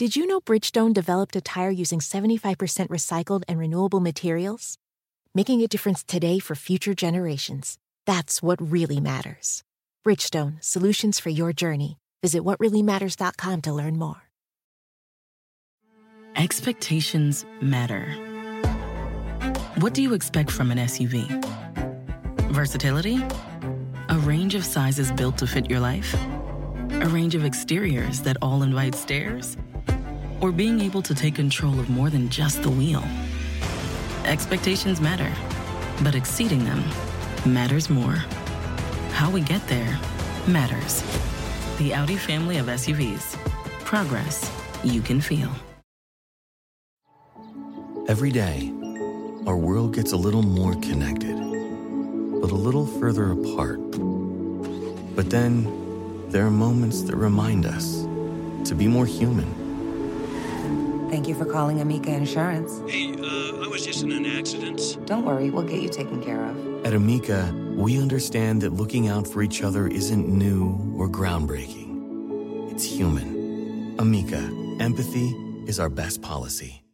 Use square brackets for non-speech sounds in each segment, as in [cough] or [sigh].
Did you know Bridgestone developed a tire using 75% recycled and renewable materials? Making a difference today for future generations. That's what really matters. Bridgestone, solutions for your journey. Visit whatreallymatters.com to learn more. Expectations matter. What do you expect from an SUV? Versatility? A range of sizes built to fit your life? A range of exteriors that all invite stares? Or being able to take control of more than just the wheel? Expectations matter, but exceeding them matters more. How we get there matters. The Audi family of SUVs. Progress you can feel. Every day, our world gets a little more connected, but a little further apart. But then, there are moments that remind us to be more human. Thank you for calling Amica Insurance. Hey, uh, I was just in an accident. Don't worry, we'll get you taken care of. At Amica, we understand that looking out for each other isn't new or groundbreaking. It's human. Amica, empathy is our best policy.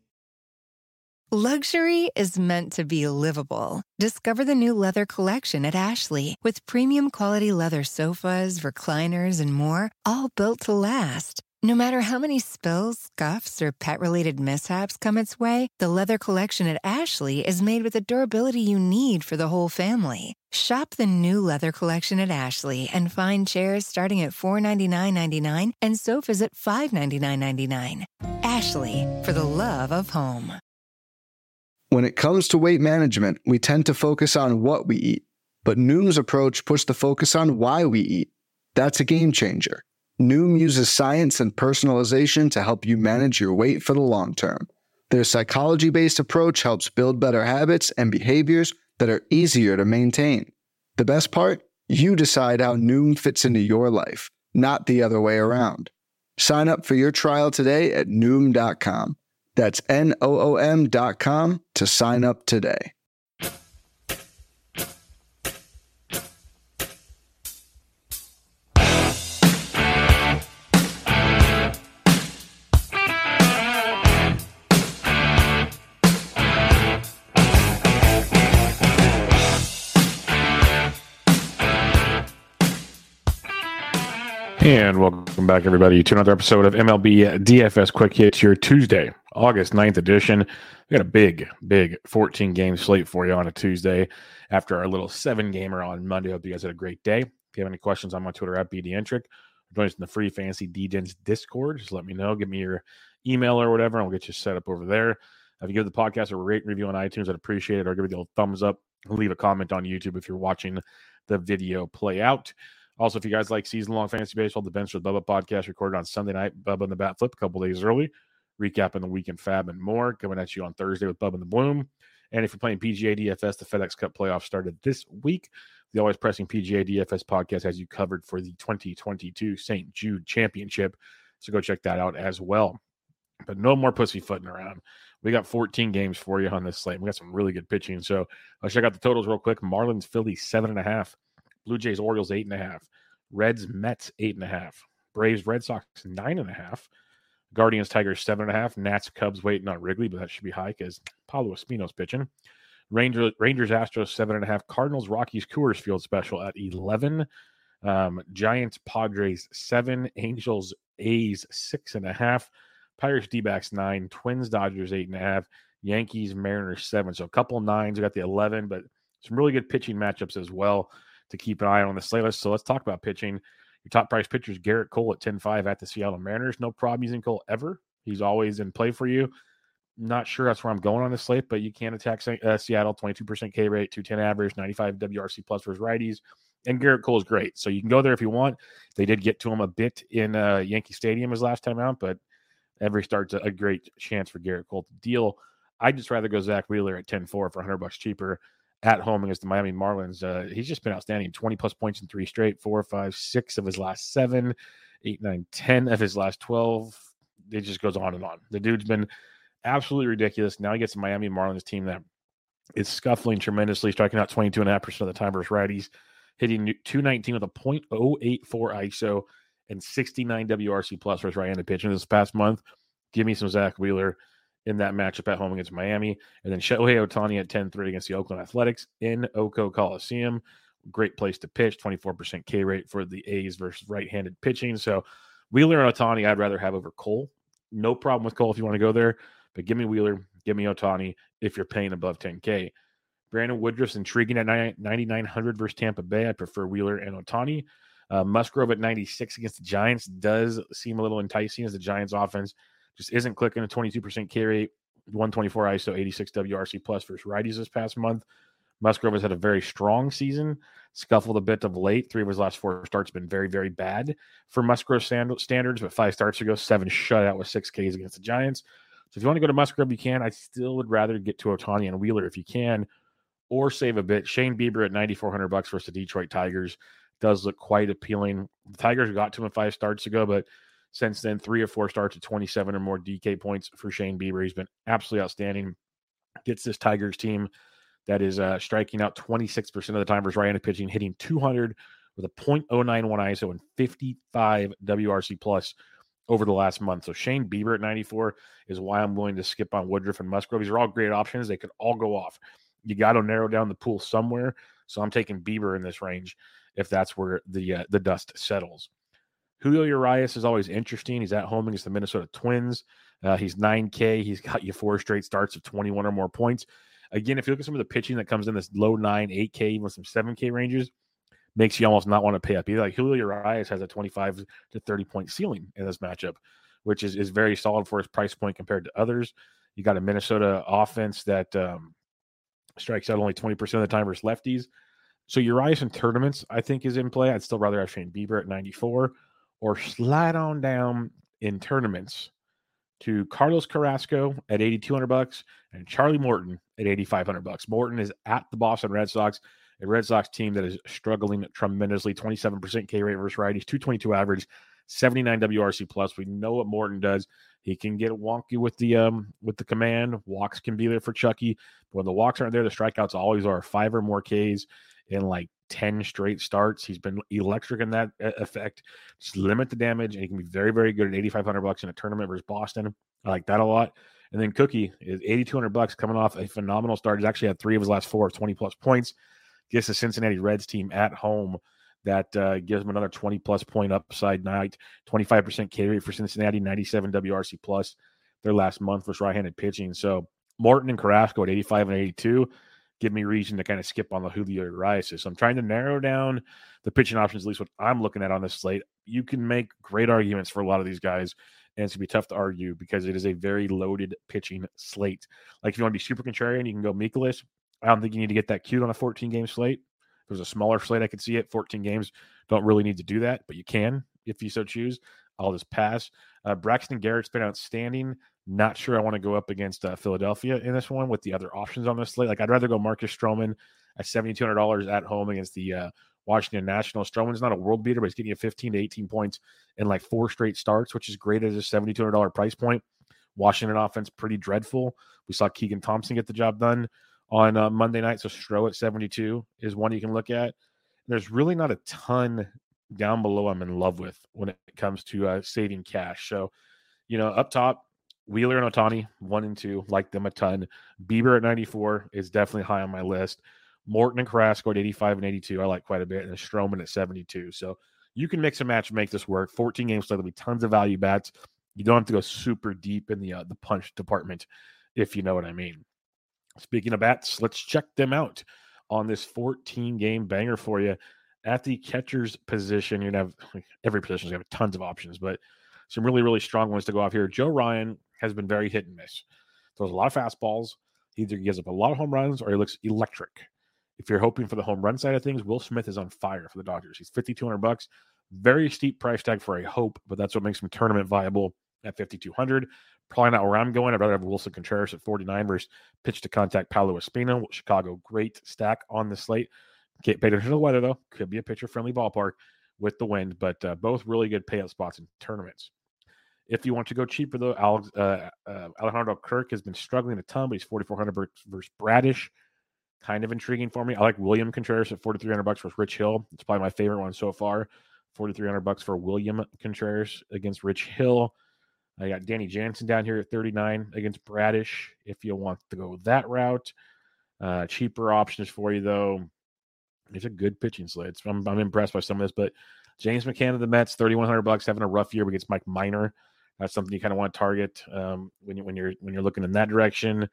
Luxury is meant to be livable. Discover the new leather collection at Ashley with premium quality leather sofas, recliners, and more, all built to last. No matter how many spills, scuffs, or pet related mishaps come its way, the leather collection at Ashley is made with the durability you need for the whole family. Shop the new leather collection at Ashley and find chairs starting at $499.99 and sofas at $599.99. Ashley, for the love of home. When it comes to weight management, we tend to focus on what we eat, but Noom's approach puts the focus on why we eat. That's a game changer. Noom uses science and personalization to help you manage your weight for the long term. Their psychology based approach helps build better habits and behaviors that are easier to maintain. The best part? You decide how Noom fits into your life, not the other way around. Sign up for your trial today at Noom.com. That's N O O M.com to sign up today. And welcome back, everybody, to another episode of MLB DFS Quick Hits, your Tuesday, August 9th edition. We got a big, big 14 game slate for you on a Tuesday after our little seven gamer on Monday. Hope you guys had a great day. If you have any questions, I'm on Twitter at BDentric. Join us in the free Fantasy DGens Discord. Just let me know. Give me your email or whatever, and we'll get you set up over there. If you give the podcast a rate review on iTunes, I'd appreciate it. Or give it a little thumbs up. Leave a comment on YouTube if you're watching the video play out. Also, if you guys like season long fantasy baseball, the Bench with Bubba podcast recorded on Sunday night, Bubba and the Bat Flip a couple days early, recapping the weekend FAAB and more. Coming at you on Thursday with Bubba and the Bloom. And if you're playing PGA DFS, the FedEx Cup playoff started this week. The Always Pressing PGA DFS podcast has you covered for the 2022 St. Jude Championship. So go check that out as well. But no more pussyfooting around. We got 14 games for you on this slate. We got some really good pitching. So let's check out the totals real quick. Marlins, Philly, seven and a half. Blue Jays, Orioles, eight and a half. Reds, Mets, eight and a half. Braves, Red Sox, nine and a half. Guardians, Tigers, seven and a half. Nats, Cubs, waiting on Wrigley, but that should be high because Paolo Espino's pitching. Rangers, Rangers, Astros, seven and a half. Cardinals, Rockies, Coors Field special at 11. Um, Giants, Padres, seven. Angels, A's, six and a half. Pirates, D backs, nine. Twins, Dodgers, eight and a half. Yankees, Mariners, seven. So a couple nines. We got the 11, but some really good pitching matchups as well to keep an eye on the slate list. So let's talk about pitching. Your top price pitcher is Gerrit Cole at 10 5 at the Seattle Mariners. No problem using Cole ever. He's always in play for you. Not sure that's where I'm going on the slate, but you can attack uh, Seattle 22% K rate, 210 average, 95 WRC plus versus righties. And Gerrit Cole is great. So you can go there if you want. They did get to him a bit in uh, Yankee Stadium his last time out, but every start's a, a great chance for Gerrit Cole to deal. I'd just rather go Zack Wheeler at 10 4 for 100 bucks cheaper at home against the Miami Marlins. Uh, he's just been outstanding 20 plus points in three straight, four, five, six of his last seven, eight, nine, 10 of his last 12. It just goes on and on. The dude's been absolutely ridiculous. Now he gets the Miami Marlins team that is scuffling tremendously, striking out 22.5% of the time versus righties, hitting 219 with a 0.084 ISO and 69 WRC plus versus right-handed pitching this past month. Give me some Zack Wheeler in that matchup at home against Miami. And then Shohei Ohtani at 10 3 against the Oakland Athletics in Oco Coliseum. Great place to pitch, 24% K rate for the A's versus right handed pitching. So Wheeler and Ohtani, I'd rather have over Cole. No problem with Cole if you want to go there, but give me Wheeler, give me Ohtani if you're paying above 10K. Brandon Woodruff's intriguing at 9,900 versus Tampa Bay. I prefer Wheeler and Ohtani. Uh, Musgrove at 96 against the Giants does seem a little enticing as the Giants offense just isn't clicking a 22% K rate, 124 ISO, 86 WRC plus versus righties this past month. Musgrove has had a very strong season, scuffled a bit of late. Three of his last four starts been very, very bad for Musgrove standards, but five starts ago, seven shutout with six Ks against the Giants. So if you want to go to Musgrove, you can. I still would rather get to Ohtani and Wheeler if you can, or save a bit. Shane Bieber at 9,400 bucks versus the Detroit Tigers does look quite appealing. The Tigers got to him five starts ago, but since then, three or four starts at 27 or more DK points for Shane Bieber. He's been absolutely outstanding. Gets this Tigers team that is uh, striking out 26% of the time versus right-handed pitching, hitting 200 with a .091 ISO and 55 WRC plus over the last month. So Shane Bieber at 94 is why I'm willing to skip on Woodruff and Musgrove. These are all great options. They could all go off. You got to narrow down the pool somewhere. So I'm taking Bieber in this range if that's where the uh, the dust settles. Julio Urias is always interesting. He's at home against the Minnesota Twins. Uh, he's 9K. He's got you four straight starts of 21 or more points. Again, if you look at some of the pitching that comes in this low 9, 8K, even some 7K ranges, makes you almost not want to pay up. Either like Julio Urias has a 25 to 30 point ceiling in this matchup, which is, is very solid for his price point compared to others. You got a Minnesota offense that um, strikes out only 20% of the time versus lefties. So Urias in tournaments, I think, is in play. I'd still rather have Shane Bieber at 94 or slide on down in tournaments to Carlos Carrasco at 8200 bucks and Charlie Morton at 8500 bucks. Morton is at the Boston Red Sox, a Red Sox team that is struggling tremendously, 27% K rate versus righties, 222 average, 79 WRC plus. We know what Morton does. He can get wonky with the um with the command. Walks can be there for Chucky. But when the walks aren't there, the strikeouts always are five or more Ks in like 10 straight starts. He's been electric in that effect. Just limit the damage, and he can be very, very good at 8,500 bucks in a tournament versus Boston. I like that a lot. And then Cookie is 8,200 bucks coming off a phenomenal start. He's actually had three of his last four 20 plus points. Gets the Cincinnati Reds team at home. That uh, gives him another 20 plus point upside night. 25% K rate for Cincinnati, 97 WRC plus their last month was right handed pitching. So Morton and Carrasco at 85 and 82 give me reason to kind of skip on the Julio Urias. So I'm trying to narrow down the pitching options, at least what I'm looking at on this slate. You can make great arguments for a lot of these guys, and it's gonna be tough to argue because it is a very loaded pitching slate. Like if you want to be super contrarian, you can go Mikolas. I don't think you need to get that cute on a 14 game slate. If there's a smaller slate, I could see it. 14 games don't really need to do that, but you can if you so choose. I'll just pass. Uh, Braxton Garrett's been outstanding. Not sure I want to go up against uh, Philadelphia in this one with the other options on this slate. Like I'd rather go Marcus Stroman at seventy two hundred dollars at home against the uh, Washington Nationals. Stroman's not a world beater, but he's getting you fifteen to eighteen points in like four straight starts, which is great at a seventy two hundred dollar price point. Washington offense pretty dreadful. We saw Keegan Thompson get the job done on uh, Monday night, so Stro at seventy two is one you can look at. There's really not a ton down below I'm in love with when it comes to uh, saving cash. So, you know, up top, Wheeler and Ohtani, one and two, like them a ton. Bieber at 94 is definitely high on my list. Morton and Carrasco at 85 and 82, I like quite a bit, and Stroman at 72. So you can mix and match, make this work. 14 games, so there'll be tons of value bets. You don't have to go super deep in the uh, the punch department, if you know what I mean. Speaking of bats, let's check them out on this 14 game banger for you. At the catcher's position, you're gonna have every position is gonna have tons of options, but some really, really strong ones to go off here. Joe Ryan has been very hit and miss. Throws a lot of fastballs. Either He gives up a lot of home runs or he looks electric. If you're hoping for the home run side of things, Will Smith is on fire for the Dodgers. He's 5200 bucks. Very steep price tag for a hope, but that's what makes him tournament viable at 5,200. Probably not where I'm going. I'd rather have Willson Contreras at 49 versus pitch to contact Paolo Espino. Chicago, great stack on the slate. Get paid attention to the weather, though. Could be a pitcher friendly ballpark with the wind, but uh, both really good payout spots in tournaments. If you want to go cheaper, though, Alex, uh, uh, Alejandro Kirk has been struggling a ton, but he's 4,400 versus Bradish. Kind of intriguing for me. I like William Contreras at 4,300 bucks versus Rich Hill. It's probably my favorite one so far. 4,300 bucks for William Contreras against Rich Hill. I got Danny Jansen down here at 39 against Bradish. If you want to go that route, uh, cheaper options for you though. It's a good pitching slate. I'm, I'm impressed by some of this, but James McCann of the Mets, 3,100 bucks, having a rough year against Mike Minor. That's something you kind of want to target um, when you when you're when you're looking in that direction.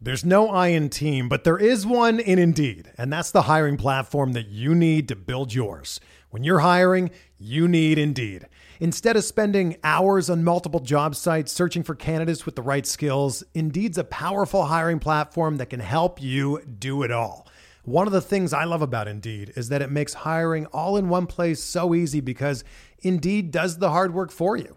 There's no I in team, but there is one in Indeed, and that's the hiring platform that you need to build yours. When you're hiring, you need Indeed. Instead of spending hours on multiple job sites searching for candidates with the right skills, Indeed's a powerful hiring platform that can help you do it all. One of the things I love about Indeed is that it makes hiring all in one place so easy because Indeed does the hard work for you.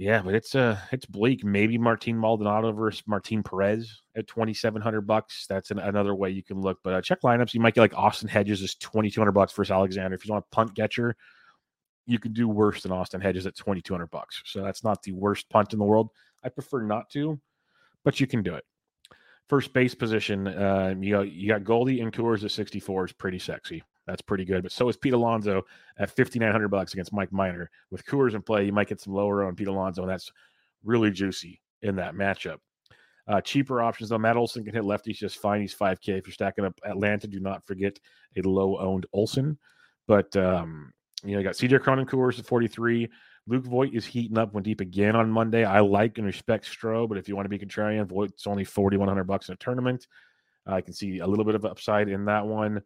Yeah, but it's uh it's bleak. Maybe Martin Maldonado versus Martin Perez at twenty seven hundred bucks. That's an, another way you can look. But uh, check lineups. You might get like Austin Hedges is twenty two hundred bucks versus Alexander. If you want a punt catcher, you could do worse than Austin Hedges at twenty two hundred bucks. So that's not the worst punt in the world. I prefer not to, but you can do it. First base position, uh, you got you got Goldie and Coors at sixty four is pretty sexy. That's pretty good. But so is Pete Alonso at 5,900 bucks against Mike Minor. With Coors in play, you might get some lower on Pete Alonso, and that's really juicy in that matchup. Uh, cheaper options though. Matt Olson can hit lefties just fine. He's 5K. If you're stacking up Atlanta, do not forget a low owned Olson. But um, you know, you got CJ Cron and Coors at 43. Luke Voit is heating up when deep again on Monday. I like and respect Stroh, but if you want to be contrarian, Voit's only 4,100 bucks in a tournament. I can see a little bit of upside in that one.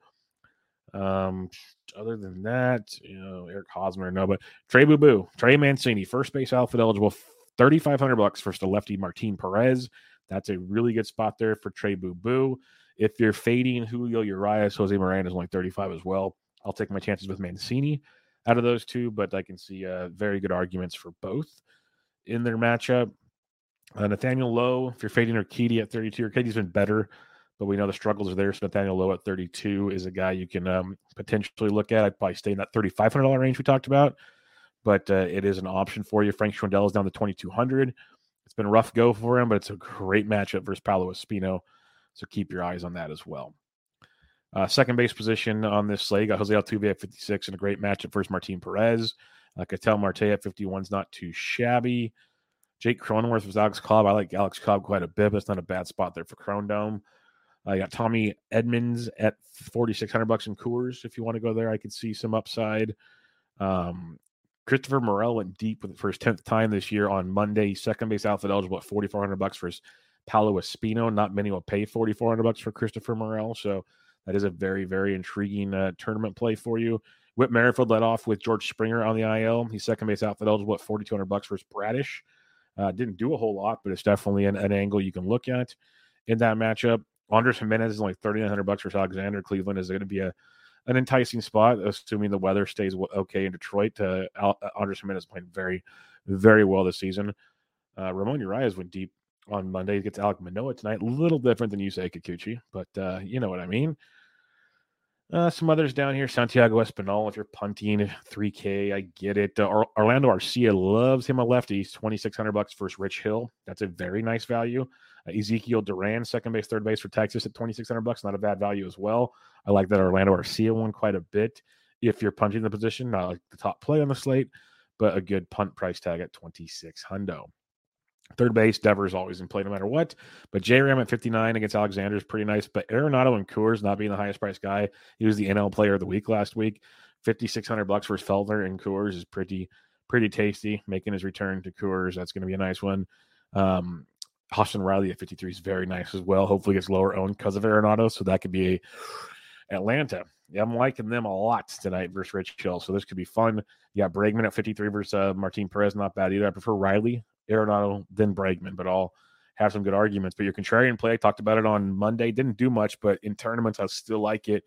Um, other than that, you know, Eric Hosmer, no, but Trey Boo Boo, Trey Mancini, first base outfit eligible, 3,500 bucks for the lefty Martin Perez. That's a really good spot there for Trey Boo Boo. If you're fading Julio Urias, Jose Miranda is only 35 as well. I'll take my chances with Mancini out of those two, but I can see uh, very good arguments for both in their matchup. Uh, Nathaniel Lowe, if you're fading Urquidy at 32, Urquidy's been better but we know the struggles are there. So Nathaniel Lowe at 32 is a guy you can um, potentially look at. I'd probably stay in that $3,500 range we talked about, but uh, it is an option for you. Frank Schwindel is down to 2,200. It's been a rough go for him, but it's a great matchup versus Paolo Espino. So keep your eyes on that as well. Uh, second base position on this slate got Jose Altuve at 56 and a great matchup versus Martin Perez. Uh, Ketel Marte at 51 is not too shabby. Jake Cronenworth versus Alex Cobb. I like Alex Cobb quite a bit, but it's not a bad spot there for Cronedome. I got Tommy Edmonds at 4600 bucks in Coors. If you want to go there, I could see some upside. Um, Christopher Morel went deep with for his 10th time this year on Monday. Second base outfit eligible at 4400 bucks for his Paolo Espino. Not many will pay 4400 bucks for Christopher Morel. So that is a very, very intriguing uh, tournament play for you. Whit Merrifield led off with George Springer on the IL. He's second base outfit eligible at 4200 bucks for his Bradish. Uh, didn't do a whole lot, but it's definitely an, an angle you can look at in that matchup. Andres Gimenez is only thirty nine hundred bucks for Alexander. Cleveland is going to be a an enticing spot, assuming the weather stays okay in Detroit. Uh, Andres Gimenez playing very, very well this season. Uh, Ramon Urias went deep on Monday. He gets Alek Manoah tonight. A little different than Yusei Kikuchi, but uh, you know what I mean. Uh, some others down here, Santiago Espinal. If you're punting 3K, I get it. Uh, Orlando Arcia loves him a lefty. He's 2,600 bucks versus Rich Hill. That's a very nice value. Uh, Ezekiel Duran, second base, third base for Texas at 2,600 bucks. Not a bad value as well. I like that Orlando Arcia one quite a bit. If you're punting the position, not like the top play on the slate, but a good punt price tag at 26 hundo. Third base, Devers always in play no matter what. But J Ram at 59 against Alexander is pretty nice. But Arenado and Coors not being the highest price guy, he was the NL player of the week last week. 5600 bucks for Feltner and Coors is pretty pretty tasty. Making his return to Coors, that's going to be a nice one. Um, Austin Riley at 53 is very nice as well. Hopefully gets lower owned because of Arenado, so that could be a Atlanta. Yeah, I'm liking them a lot tonight versus Rich Hill, so this could be fun. You got Bregman at 53 versus uh, Martin Perez, not bad either. I prefer Riley, Arenado, then Bregman, but I'll have some good arguments. But your contrarian play, I talked about it on Monday, didn't do much, but in tournaments, I still like it.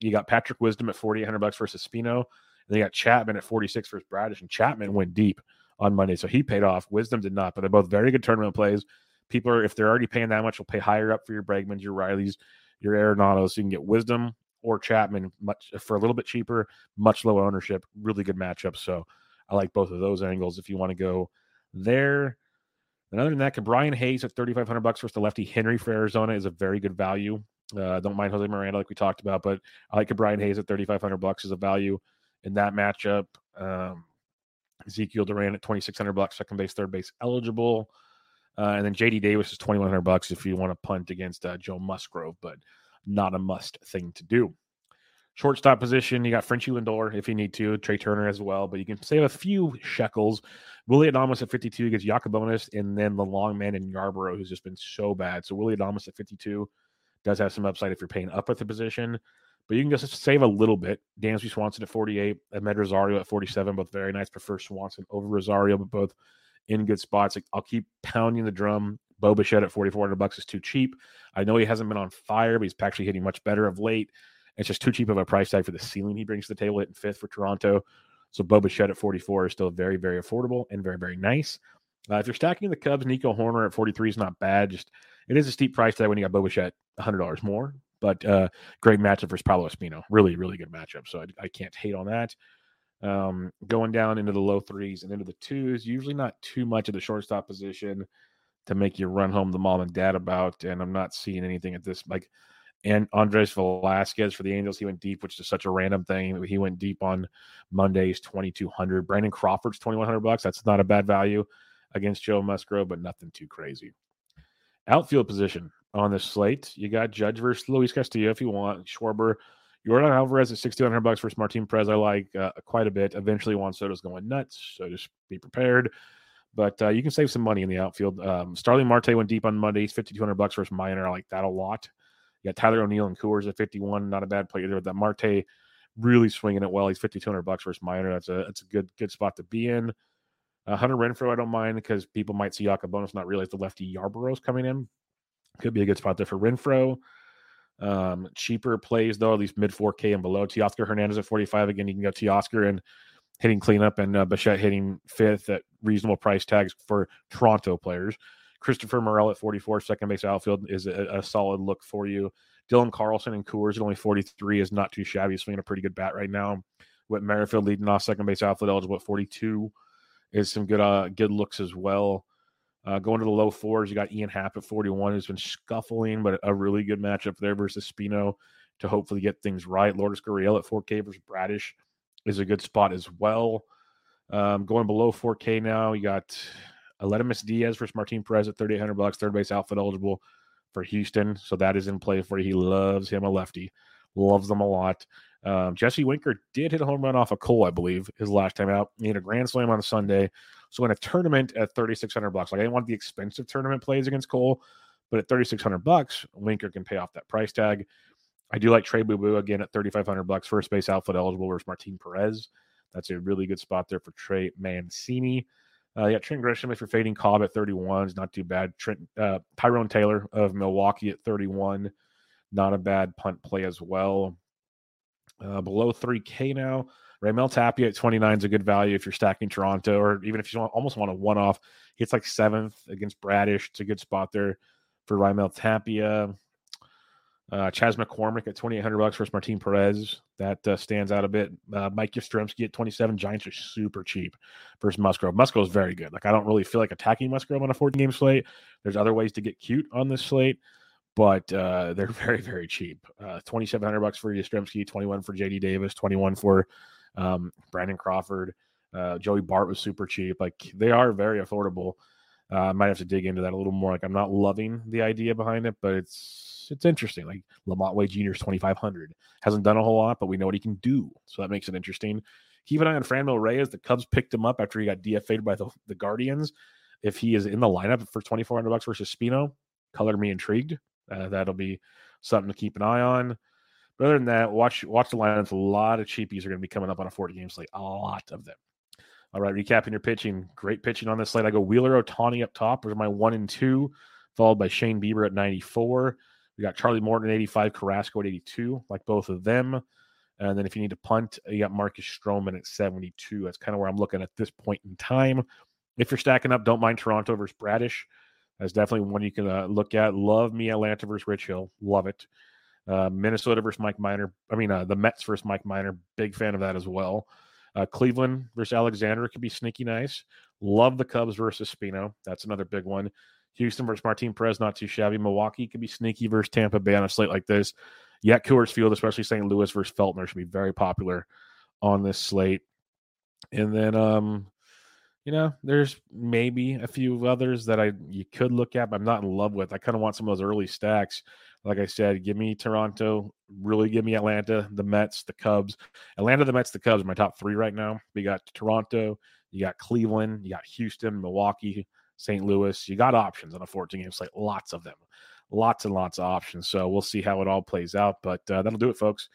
You got Patrick Wisdom at 4,800 bucks versus Spino. And then you got Chapman at 46 versus Bradish, and Chapman went deep on Monday, so he paid off. Wisdom did not, but they're both very good tournament plays. People are, if they're already paying that much, will pay higher up for your Bregmans, your Rileys, your Arenados. You can get Wisdom or Chapman much for a little bit cheaper, much lower ownership. Really good matchup. So I like both of those angles if you want to go there. And other than that, Brian Hayes at 3,500 bucks versus the lefty Henry for Arizona is a very good value. Uh, don't mind Jose Miranda like we talked about, but I like Brian Hayes at 3,500 bucks as a value in that matchup. Um, Ezekiel Duran at 2,600 bucks, second base, third base eligible. Uh, and then JD Davis is 2,100 bucks if you want to punt against uh, Joe Musgrove, but not a must thing to do. Shortstop position, you got Frenchy Lindor if you need to, Trea Turner as well, but you can save a few shekels. Willy Adames at 52 gets Yacabonis, and then the long man in Yarbrough, who's just been so bad. So Willy Adames at 52 does have some upside if you're paying up with the position, but you can just save a little bit. Dansby Swanson at 48, Amed Rosario at 47, both very nice. Prefer Swanson over Rosario, but both in good spots. I'll keep pounding the drum. Bo Bichette at 4,400 bucks is too cheap. I know he hasn't been on fire, but he's actually hitting much better of late. It's just too cheap of a price tag for the ceiling he brings to the table, hitting fifth for Toronto. So Bo Bichette at 44 is still very, very affordable and very, very nice. Uh, if you're stacking the Cubs, Nico Hoerner at 43 is not bad. Just it is a steep price tag when you got Bo Bichette $100 more, but uh, great matchup for Pablo Espino. Really, really good matchup. So I, I can't hate on that. Um, going down into the low threes and into the twos, usually not too much of the shortstop position to make you run home the mom and dad about. And I'm not seeing anything at this like and Andres Velazquez for the Angels. He went deep, which is such a random thing. He went deep on Mondays, 2200. Brandon Crawford's 2100 bucks. That's not a bad value against Joe Musgrove, but nothing too crazy. Outfield position on this slate. You got Judge versus Luis Castillo if you want. Schwarber, Yordan Alvarez at 6100 bucks versus Martin Perez. I like uh, quite a bit. Eventually, Juan Soto's going nuts, so just be prepared. But uh, you can save some money in the outfield. Um, Starling Marte went deep on Mondays, 5200 bucks versus Minor. I like that a lot. You got Tyler O'Neill and Coors at 51. Not a bad play either. That Marte really swinging it well. He's 5200 bucks versus Minor. That's a that's a good good spot to be in. Uh, Hunter Renfroe, I don't mind because people might see Yacabonis, not realize the lefty Yarbrough's coming in. Could be a good spot there for Renfroe. Um, cheaper plays though, at least mid 4K and below. Teoscar Hernandez at 45. Again, you can go Teoscar and hitting cleanup and uh, Bichette hitting fifth at reasonable price tags for Toronto players. Christopher Morel at 44, second base outfield is a, a solid look for you. Dylan Carlson and Coors at only 43 is not too shabby. Swinging a pretty good bat right now. With Merrifield leading off second base outfield eligible at 42 is some good uh good looks as well. Uh, going to the low fours, you got Ian Happ at 41, who's been scuffling, but a really good matchup there versus Spino to hopefully get things right. Lourdes Gurriel at 4K versus Bradish is a good spot as well. Um, going below 4K now, you got Aledmys Diaz versus Martin Perez at 3,800 bucks, third base outfit eligible for Houston. So that is in play for you. He loves him a lefty, loves them a lot. Um, Jesse Winker did hit a home run off a of Cole, I believe, his last time out. He had a grand slam on Sunday. So in a tournament at 3,600 bucks, like I didn't want the expensive tournament plays against Cole, but at 3,600 bucks, Winker can pay off that price tag. I do like Trey Boo Boo again at 3,500 bucks, first base outfit eligible versus Martin Perez. That's a really good spot there for Trey Mancini. Uh, yeah, Trent Grisham, if you're fading Cobb at 31, is not too bad. Trent uh, Tyrone Taylor of Milwaukee at 31, not a bad punt play as well. Uh, below 3K now. Raimel Tapia at 29 is a good value if you're stacking Toronto, or even if you want, almost want a one off. It's like seventh against Bradish. It's a good spot there for Raimel Tapia. Uh, Chas McCormick at 2,800 bucks versus Martin Perez. That uh, stands out a bit. Uh, Mike Yastrzemski at 27. Giants are super cheap versus Musgrove. Musgrove is very good. Like, I don't really feel like attacking Musgrove on a 14 game slate. There's other ways to get cute on this slate, but uh, they're [laughs] very, very cheap. Uh, 2,700 bucks for Yastrzemski, 21 for JD Davis, 21 for um, Brandon Crawford. Uh, Joey Bart was super cheap. Like, they are very affordable. Uh, I might have to dig into that a little more. Like I'm not loving the idea behind it, but it's it's interesting. Like LaMonte Wade Jr. is 2,500, hasn't done a whole lot, but we know what he can do, so that makes it interesting. Keep an eye on Franmil Reyes. The Cubs picked him up after he got DFA'd by the, the Guardians. If he is in the lineup for 2,400 bucks versus Spino, color me intrigued. Uh, that'll be something to keep an eye on. But other than that, watch watch the lineups. A lot of cheapies are going to be coming up on a 40 game slate. A lot of them. All right, recapping your pitching. Great pitching on this slate. I go Wheeler Ohtani up top. Those my one and two, followed by Shane Bieber at 94. We got Charlie Morton at 85, Carrasco at 82, like both of them. And then if you need to punt, you got Marcus Stroman at 72. That's kind of where I'm looking at this point in time. If you're stacking up, don't mind Toronto versus Bradish. That's definitely one you can uh, look at. Love me Atlanta versus Rich Hill. Love it. Uh, Minnesota versus Mike Minor. I mean, uh, the Mets versus Mike Minor. Big fan of that as well. Uh, Cleveland versus Alexander could be sneaky nice. Love the Cubs versus Spino. That's another big one. Houston versus Martin Perez, not too shabby. Milwaukee could be sneaky versus Tampa Bay on a slate like this. Yet Coors Field, especially St. Louis versus Feltner, should be very popular on this slate. And then, um, you know, there's maybe a few others that I you could look at, but I'm not in love with. I kind of want some of those early stacks. Like I said, give me Toronto, really give me Atlanta, the Mets, the Cubs. Atlanta, the Mets, the Cubs are my top three right now. We got Toronto, you got Cleveland, you got Houston, Milwaukee, St. Louis. You got options on a 14 game slate, lots of them, lots and lots of options. So we'll see how it all plays out. But uh, that'll do it, folks.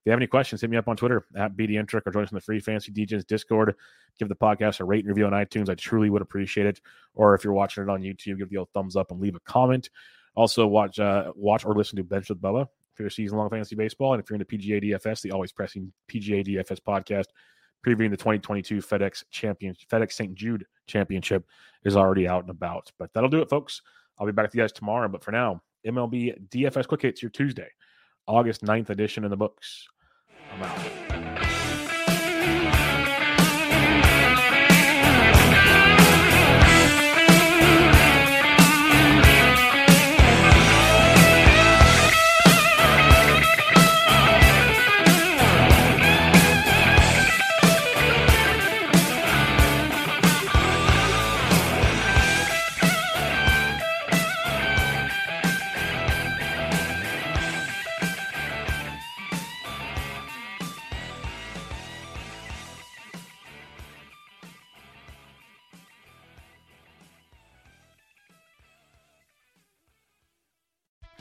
If you have any questions, hit me up on Twitter at BDentric or join us in the free Fantasy DJs Discord. Give the podcast a rate and review on iTunes. I truly would appreciate it. Or if you're watching it on YouTube, give the old thumbs up and leave a comment. Also, watch uh, watch or listen to Bench with Bubba for your season long fantasy baseball. And if you're into PGA DFS, the always pressing PGA DFS podcast previewing the 2022 FedEx Champion FedEx St. Jude Championship is already out and about. But that'll do it, folks. I'll be back with you guys tomorrow. But for now, MLB DFS Quick Hits your Tuesday, August 9th edition in the books. I'm out.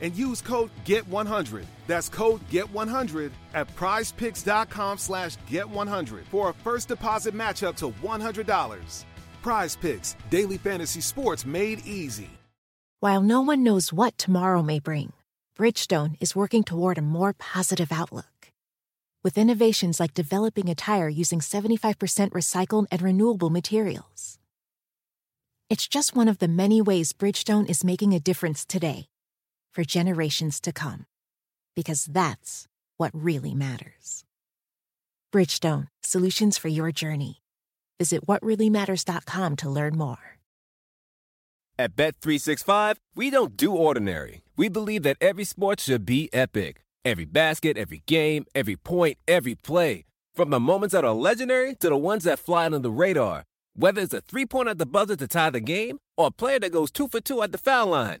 and use code GET100. That's code GET100 at prizepicks.com slash GET100 for a first deposit match up to $100. Prize Picks, daily fantasy sports made easy. While no one knows what tomorrow may bring, Bridgestone is working toward a more positive outlook. With innovations like developing a tire using 75% recycled and renewable materials. It's just one of the many ways Bridgestone is making a difference today for generations to come. Because that's what really matters. Bridgestone, solutions for your journey. Visit whatreallymatters.com to learn more. At Bet365, we don't do ordinary. We believe that every sport should be epic. Every basket, every game, every point, every play. From the moments that are legendary to the ones that fly under the radar. Whether it's a three point at the buzzer to tie the game or a player that goes two for two at the foul line.